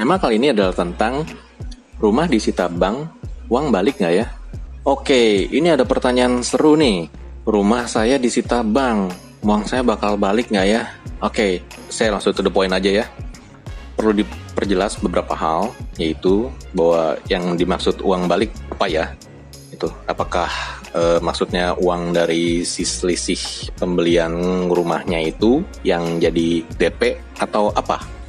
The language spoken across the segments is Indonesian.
Tema kali ini adalah tentang rumah disita bank, uang balik nggak ya? Oke, ini ada pertanyaan seru nih. Rumah saya disita bank, uang saya bakal balik nggak ya? Oke, saya langsung to the point aja ya. Perlu diperjelas beberapa hal, yaitu bahwa yang dimaksud uang balik apa ya? Itu apakah e, maksudnya uang dari si pembelian rumahnya itu yang jadi DP atau apa?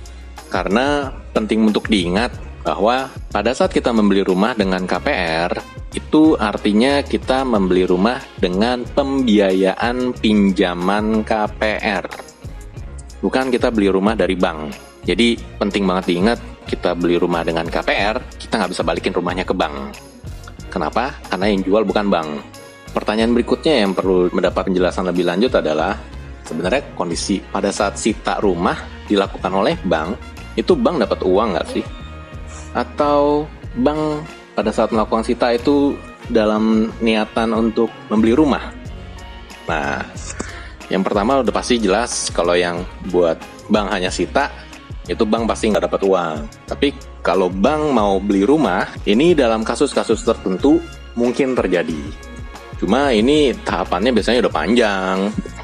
Karena penting untuk diingat bahwa pada saat kita membeli rumah dengan KPR, itu artinya kita membeli rumah dengan pembiayaan pinjaman KPR. Bukan kita beli rumah dari bank. Jadi penting banget diingat, kita beli rumah dengan KPR, kita nggak bisa balikin rumahnya ke bank. Kenapa? Karena yang jual bukan bank. Pertanyaan berikutnya yang perlu mendapat penjelasan lebih lanjut adalah, sebenarnya kondisi pada saat sita rumah dilakukan oleh bank, itu bank dapat uang nggak sih? Atau bank pada saat melakukan sita itu dalam niatan untuk membeli rumah? Nah, yang pertama udah pasti jelas kalau yang buat bank hanya sita, itu bank pasti nggak dapat uang. Tapi kalau bank mau beli rumah, ini dalam kasus-kasus tertentu mungkin terjadi. Cuma ini tahapannya biasanya udah panjang,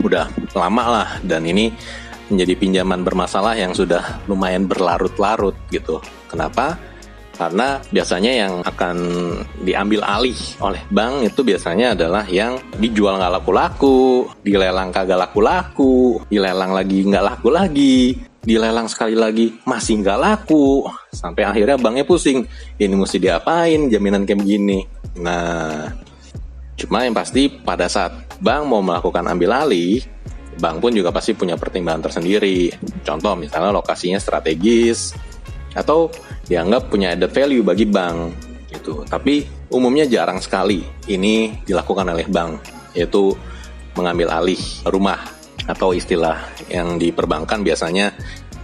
udah lama lah, dan ini menjadi pinjaman bermasalah yang sudah lumayan berlarut-larut gitu. Kenapa? Karena biasanya yang akan diambil alih oleh bank itu biasanya adalah yang dijual nggak laku-laku, dilelang kagak laku-laku, dilelang lagi nggak laku lagi, dilelang sekali lagi masih nggak laku, sampai akhirnya banknya pusing, ini mesti diapain jaminan kayak begini. Nah, cuma yang pasti pada saat bank mau melakukan ambil alih, bank pun juga pasti punya pertimbangan tersendiri. Contoh misalnya lokasinya strategis atau dianggap punya added value bagi bank gitu. Tapi umumnya jarang sekali ini dilakukan oleh bank yaitu mengambil alih rumah atau istilah yang diperbankan biasanya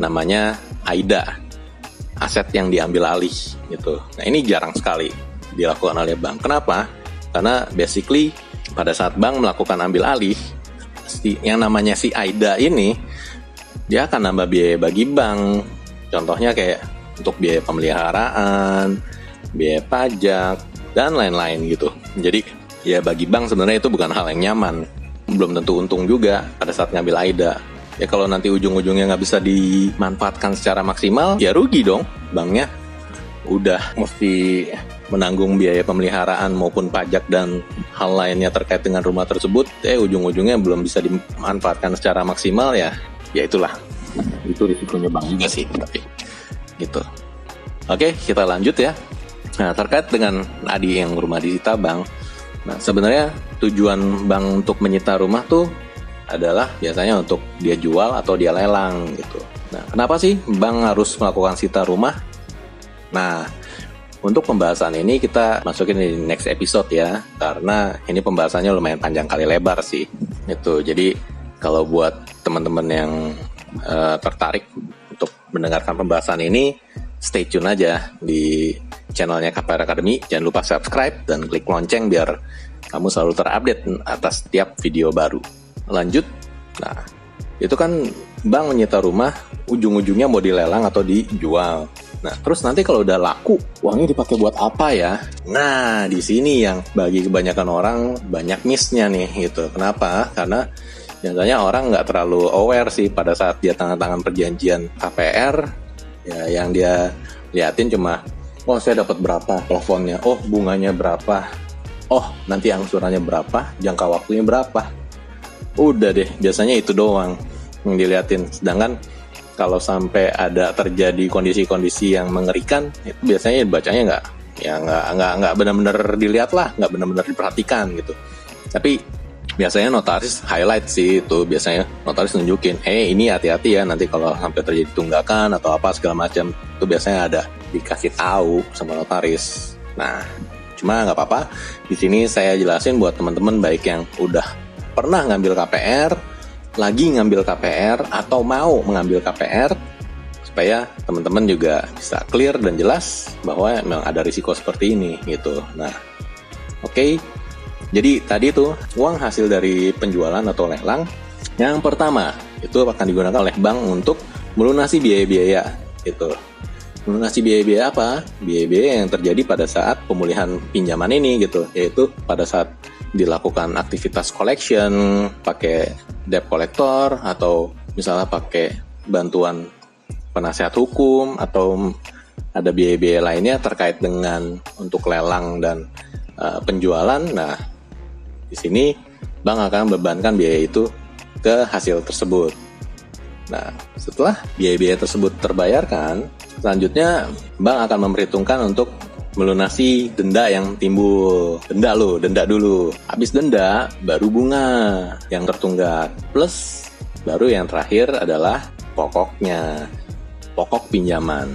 namanya AIDA aset yang diambil alih gitu. Nah ini jarang sekali dilakukan oleh bank. Kenapa? Karena basically pada saat bank melakukan ambil alih si yang namanya si Aida ini dia akan nambah biaya bagi bank. Contohnya kayak untuk biaya pemeliharaan, biaya pajak dan lain-lain gitu. Jadi ya bagi bank sebenarnya itu bukan hal yang nyaman. Belum tentu untung juga pada saat ngambil Aida. Ya kalau nanti ujung-ujungnya nggak bisa dimanfaatkan secara maksimal, ya rugi dong banknya. Udah mesti menanggung biaya pemeliharaan maupun pajak dan hal lainnya terkait dengan rumah tersebut, eh ujung-ujungnya belum bisa dimanfaatkan secara maksimal ya, ya itulah. Itu risikonya bank juga sih, tapi gitu. Oke, kita lanjut ya. Nah, terkait dengan Adi yang rumah disita bank, nah sebenarnya tujuan bank untuk menyita rumah tuh adalah biasanya untuk dia jual atau dia lelang gitu. Nah, kenapa sih bank harus melakukan sita rumah? Nah, untuk pembahasan ini kita masukin di next episode ya, karena ini pembahasannya lumayan panjang kali lebar sih. Itu jadi kalau buat teman-teman yang uh, tertarik untuk mendengarkan pembahasan ini, stay tune aja di channelnya KPR Academy. Jangan lupa subscribe dan klik lonceng biar kamu selalu terupdate atas setiap video baru. Lanjut, nah itu kan bank menyita rumah ujung-ujungnya mau dilelang atau dijual. Nah, terus nanti kalau udah laku, uangnya dipakai buat apa ya? Nah, di sini yang bagi kebanyakan orang banyak missnya nih gitu. Kenapa? Karena biasanya orang nggak terlalu aware sih pada saat dia tangan-tangan perjanjian KPR, ya yang dia liatin cuma, oh saya dapat berapa plafonnya, oh bunganya berapa, oh nanti angsurannya berapa, jangka waktunya berapa. Udah deh, biasanya itu doang yang diliatin. Sedangkan kalau sampai ada terjadi kondisi-kondisi yang mengerikan itu biasanya bacanya nggak ya nggak nggak nggak benar-benar dilihat lah nggak benar-benar diperhatikan gitu. Tapi biasanya notaris highlight sih itu biasanya notaris nunjukin eh ini hati-hati ya nanti kalau sampai terjadi tunggakan atau apa segala macam itu biasanya ada dikasih tahu sama notaris. Nah cuma nggak apa-apa di sini saya jelasin buat teman-teman baik yang udah pernah ngambil KPR lagi ngambil KPR atau mau mengambil KPR supaya teman-teman juga bisa clear dan jelas bahwa memang ada risiko seperti ini gitu. Nah, oke. Okay. Jadi tadi itu uang hasil dari penjualan atau lelang yang pertama itu akan digunakan oleh bank untuk melunasi biaya-biaya itu. melunasi biaya-biaya apa? Biaya-biaya yang terjadi pada saat pemulihan pinjaman ini gitu, yaitu pada saat dilakukan aktivitas collection, pakai debt collector atau misalnya pakai bantuan penasehat hukum atau ada biaya-biaya lainnya terkait dengan untuk lelang dan uh, penjualan. Nah, di sini bank akan membebankan biaya itu ke hasil tersebut. Nah, setelah biaya-biaya tersebut terbayarkan, selanjutnya bank akan memperhitungkan untuk melunasi denda yang timbul. Denda lo, denda dulu. Habis denda, baru bunga yang tertunggak. Plus, baru yang terakhir adalah pokoknya. Pokok pinjaman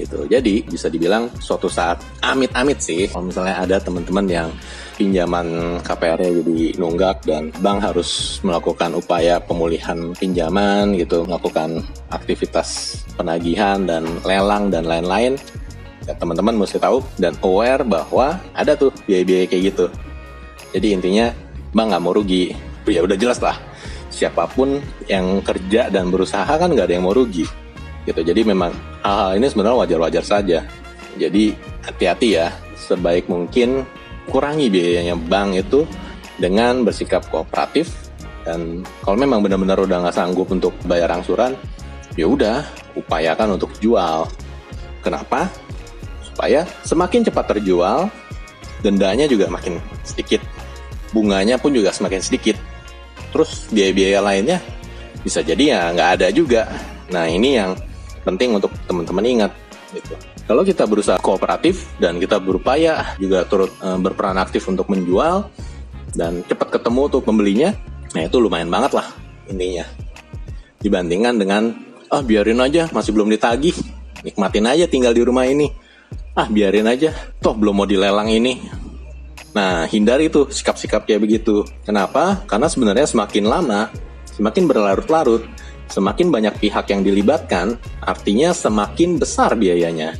gitu. Jadi bisa dibilang suatu saat amit-amit sih kalau misalnya ada teman-teman yang pinjaman KPR-nya jadi nunggak dan bank harus melakukan upaya pemulihan pinjaman gitu, melakukan aktivitas penagihan dan lelang dan lain-lain. Ya, teman-teman mesti tahu dan aware bahwa ada tuh biaya-biaya kayak gitu. Jadi intinya bank nggak mau rugi. Ya udah jelas lah. Siapa pun yang kerja dan berusaha kan nggak ada yang mau rugi gitu. Jadi memang hal-hal ini sebenarnya wajar-wajar saja. Jadi hati-hati ya, sebaik mungkin kurangi biayanya bank itu dengan bersikap kooperatif dan kalau memang benar-benar udah nggak sanggup untuk bayar angsuran, ya udah upayakan untuk jual. Kenapa? Supaya semakin cepat terjual, dendanya juga makin sedikit, bunganya pun juga semakin sedikit. Terus biaya-biaya lainnya bisa jadi ya nggak ada juga. Nah ini yang penting untuk teman-teman ingat gitu. Kalau kita berusaha kooperatif dan kita berupaya juga turut e, berperan aktif untuk menjual dan cepat ketemu tuh pembelinya, nah itu lumayan banget lah intinya. Dibandingkan dengan ah biarin aja masih belum ditagih, nikmatin aja tinggal di rumah ini. Ah biarin aja, toh belum mau dilelang ini. Nah, hindari tuh sikap-sikap kayak begitu. Kenapa? Karena sebenarnya semakin lama, semakin berlarut-larut, Semakin banyak pihak yang dilibatkan, artinya semakin besar biayanya.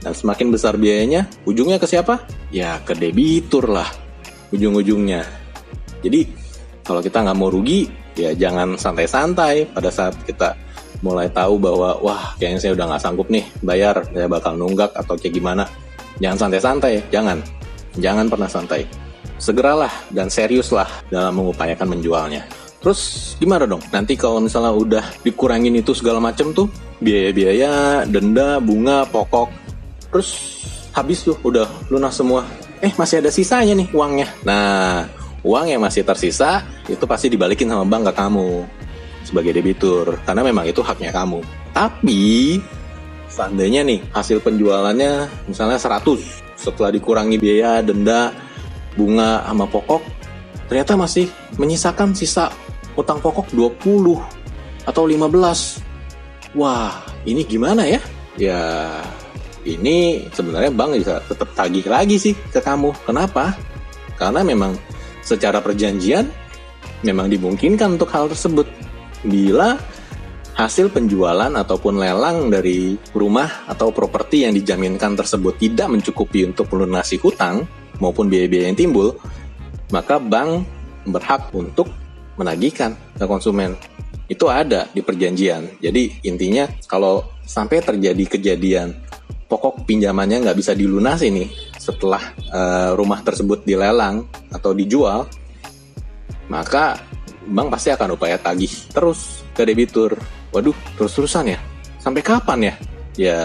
Dan semakin besar biayanya, ujungnya ke siapa? Ya ke debitur lah, ujung-ujungnya. Jadi, kalau kita nggak mau rugi, ya jangan santai-santai pada saat kita mulai tahu bahwa, wah kayaknya saya udah nggak sanggup nih bayar, saya bakal nunggak atau kayak gimana. Jangan santai-santai, jangan. Jangan pernah santai. Segeralah dan seriuslah dalam mengupayakan menjualnya. Terus gimana dong? Nanti kalau misalnya udah dikurangin itu segala macem tuh biaya-biaya, denda, bunga, pokok, terus habis tuh udah lunas semua. Eh masih ada sisanya nih uangnya. Nah uang yang masih tersisa itu pasti dibalikin sama bank ke kamu sebagai debitur karena memang itu haknya kamu. Tapi seandainya nih hasil penjualannya misalnya 100 setelah dikurangi biaya, denda, bunga sama pokok ternyata masih menyisakan sisa utang pokok 20 atau 15. Wah, ini gimana ya? Ya, ini sebenarnya bank bisa tetap tagih lagi sih ke kamu. Kenapa? Karena memang secara perjanjian memang dimungkinkan untuk hal tersebut. Bila hasil penjualan ataupun lelang dari rumah atau properti yang dijaminkan tersebut tidak mencukupi untuk melunasi hutang maupun biaya-biaya yang timbul, maka bank berhak untuk menagihkan ke konsumen. Itu ada di perjanjian. Jadi intinya kalau sampai terjadi kejadian pokok pinjamannya nggak bisa dilunasi nih setelah uh, rumah tersebut dilelang atau dijual, maka bank pasti akan upaya tagih terus ke debitur. Waduh, terus-terusan ya? Sampai kapan ya? Ya,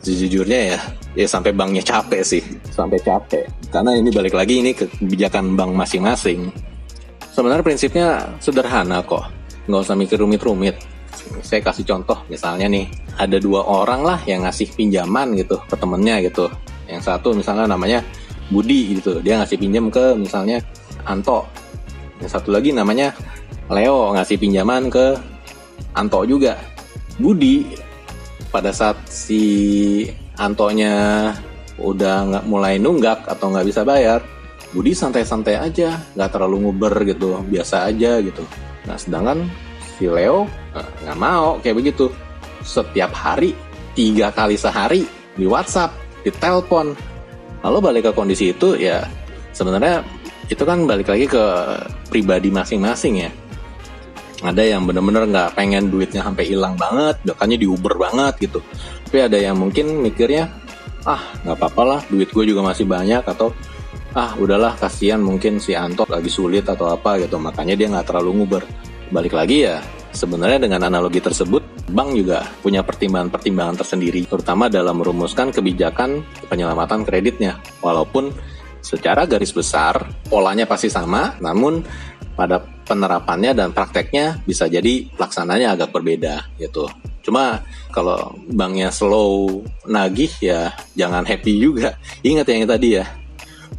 sejujurnya ya, ya sampai banknya capek sih, sampai capek. Karena ini balik lagi ini kebijakan bank masing-masing Sebenarnya prinsipnya sederhana kok, nggak usah mikir rumit-rumit. Saya kasih contoh, misalnya nih, ada dua orang lah yang ngasih pinjaman gitu ke temennya gitu. Yang satu misalnya namanya Budi gitu, dia ngasih pinjam ke misalnya Anto. Yang satu lagi namanya Leo ngasih pinjaman ke Anto juga. Budi pada saat si Antonya udah nggak mulai nunggak atau nggak bisa bayar, Budi santai-santai aja, nggak terlalu nguber gitu, biasa aja gitu. Nah sedangkan si Leo eh, nggak mau kayak begitu. Setiap hari, tiga kali sehari di WhatsApp, di telepon. Lalu balik ke kondisi itu ya sebenarnya itu kan balik lagi ke pribadi masing-masing ya. ada yang bener-bener nggak pengen duitnya sampai hilang banget bahkannya diuber banget gitu. Tapi ada yang mungkin mikirnya ah nggak apa-apa lah duit gue juga masih banyak atau ah udahlah kasihan mungkin si Anto lagi sulit atau apa gitu. Makanya dia nggak terlalu nguber balik lagi ya sebenarnya dengan analogi tersebut bank juga punya pertimbangan-pertimbangan tersendiri terutama dalam merumuskan kebijakan penyelamatan kreditnya. Walaupun secara garis besar polanya pasti sama namun pada penerapannya dan prakteknya bisa jadi pelaksananya agak berbeda gitu. Cuma kalau banknya slow nagih ya jangan happy juga. Ingat yang tadi ya,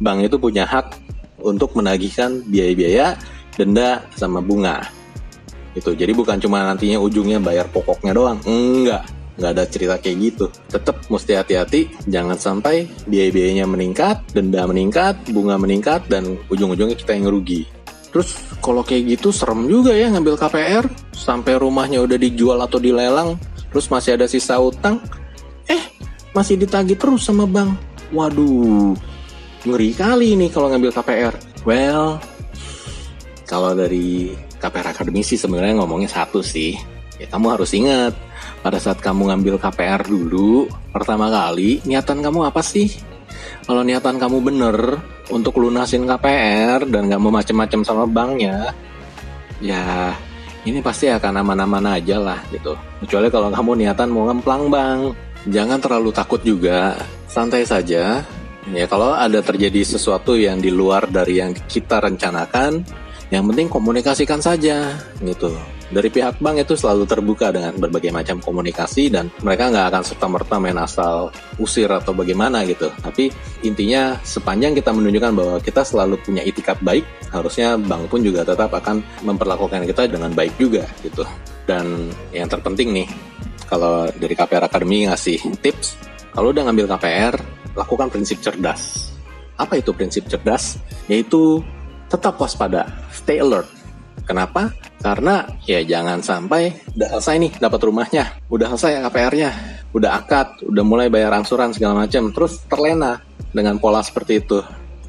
bank itu punya hak untuk menagihkan biaya-biaya, denda sama bunga. Itu jadi bukan cuma nantinya ujungnya bayar pokoknya doang. Enggak, nggak ada cerita kayak gitu. Tetap mesti hati-hati, jangan sampai biaya-biayanya meningkat, denda meningkat, bunga meningkat, dan ujung-ujungnya kita yang rugi. Terus kalau kayak gitu serem juga ya ngambil KPR sampai rumahnya udah dijual atau dilelang, terus masih ada sisa utang, eh masih ditagih terus sama bank. Waduh, ngeri kali ini kalau ngambil KPR. Well, kalau dari KPR Akademisi sebenarnya ngomongnya satu sih. Ya kamu harus ingat, pada saat kamu ngambil KPR dulu, pertama kali, niatan kamu apa sih? Kalau niatan kamu bener, untuk lunasin KPR dan nggak mau macem-macem sama banknya, ya ini pasti akan aman-aman aja lah gitu. Kecuali kalau kamu niatan mau ngemplang bang, jangan terlalu takut juga, santai saja. Ya kalau ada terjadi sesuatu yang di luar dari yang kita rencanakan, yang penting komunikasikan saja gitu dari pihak bank itu selalu terbuka dengan berbagai macam komunikasi dan mereka nggak akan serta-merta main asal usir atau bagaimana gitu. Tapi intinya sepanjang kita menunjukkan bahwa kita selalu punya itikat baik, harusnya bank pun juga tetap akan memperlakukan kita dengan baik juga gitu. Dan yang terpenting nih, kalau dari KPR Academy ngasih tips, kalau udah ngambil KPR, lakukan prinsip cerdas. Apa itu prinsip cerdas? Yaitu tetap waspada, stay alert, Kenapa? Karena ya jangan sampai udah selesai nih dapat rumahnya, udah selesai KPR-nya, udah akad, udah mulai bayar angsuran segala macam, terus terlena dengan pola seperti itu.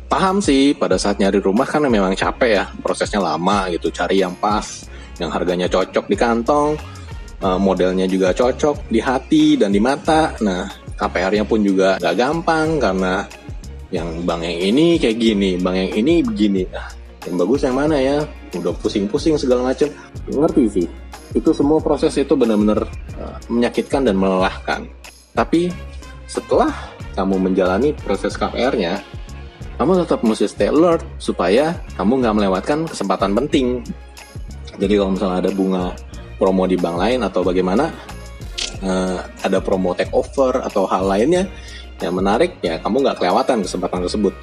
Paham sih pada saat nyari rumah kan memang capek ya, prosesnya lama gitu, cari yang pas, yang harganya cocok di kantong, eh, modelnya juga cocok di hati dan di mata. Nah, KPR-nya pun juga gak gampang karena yang bank yang ini kayak gini, bank yang ini begini. Nah, yang bagus yang mana ya? Udah pusing-pusing segala macam ngerti sih itu semua proses itu benar-benar uh, menyakitkan dan melelahkan. Tapi setelah kamu menjalani proses KPR-nya kamu tetap mesti stay alert supaya kamu nggak melewatkan kesempatan penting. Jadi kalau misalnya ada bunga promo di bank lain atau bagaimana uh, ada promo take over atau hal lainnya yang menarik ya kamu nggak kelewatan kesempatan tersebut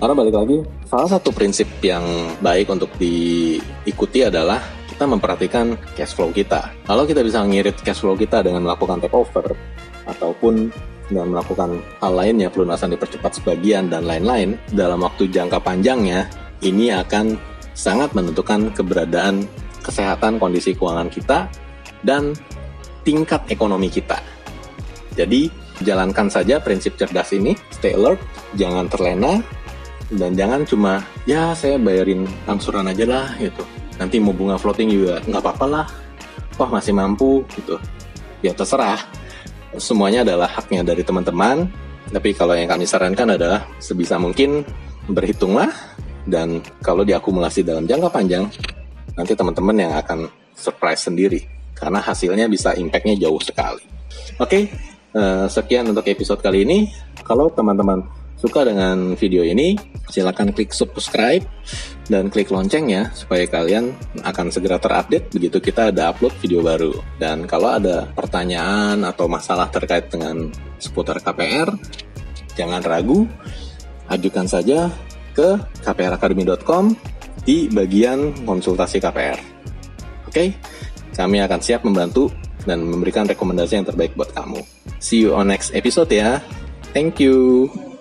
karena balik lagi, salah satu prinsip yang baik untuk diikuti adalah kita memperhatikan cash flow kita. Kalau kita bisa ngirit cash flow kita dengan melakukan take over, ataupun dengan melakukan hal lainnya, pelunasan dipercepat sebagian, dan lain-lain, dalam waktu jangka panjangnya, ini akan sangat menentukan keberadaan kesehatan kondisi keuangan kita dan tingkat ekonomi kita. Jadi, jalankan saja prinsip cerdas ini, stay alert, jangan terlena, dan jangan cuma ya saya bayarin angsuran aja lah gitu. Nanti mau bunga floating juga nggak apa-apa lah. Wah masih mampu gitu. Ya terserah. Semuanya adalah haknya dari teman-teman. Tapi kalau yang kami sarankan adalah sebisa mungkin berhitunglah. Dan kalau diakumulasi dalam jangka panjang nanti teman-teman yang akan surprise sendiri. Karena hasilnya bisa impactnya jauh sekali. Oke okay, eh, sekian untuk episode kali ini. Kalau teman-teman suka dengan video ini, silakan klik subscribe dan klik loncengnya supaya kalian akan segera terupdate begitu kita ada upload video baru. Dan kalau ada pertanyaan atau masalah terkait dengan seputar KPR, jangan ragu, ajukan saja ke kpracademy.com di bagian konsultasi KPR. Oke, kami akan siap membantu dan memberikan rekomendasi yang terbaik buat kamu. See you on next episode ya. Thank you.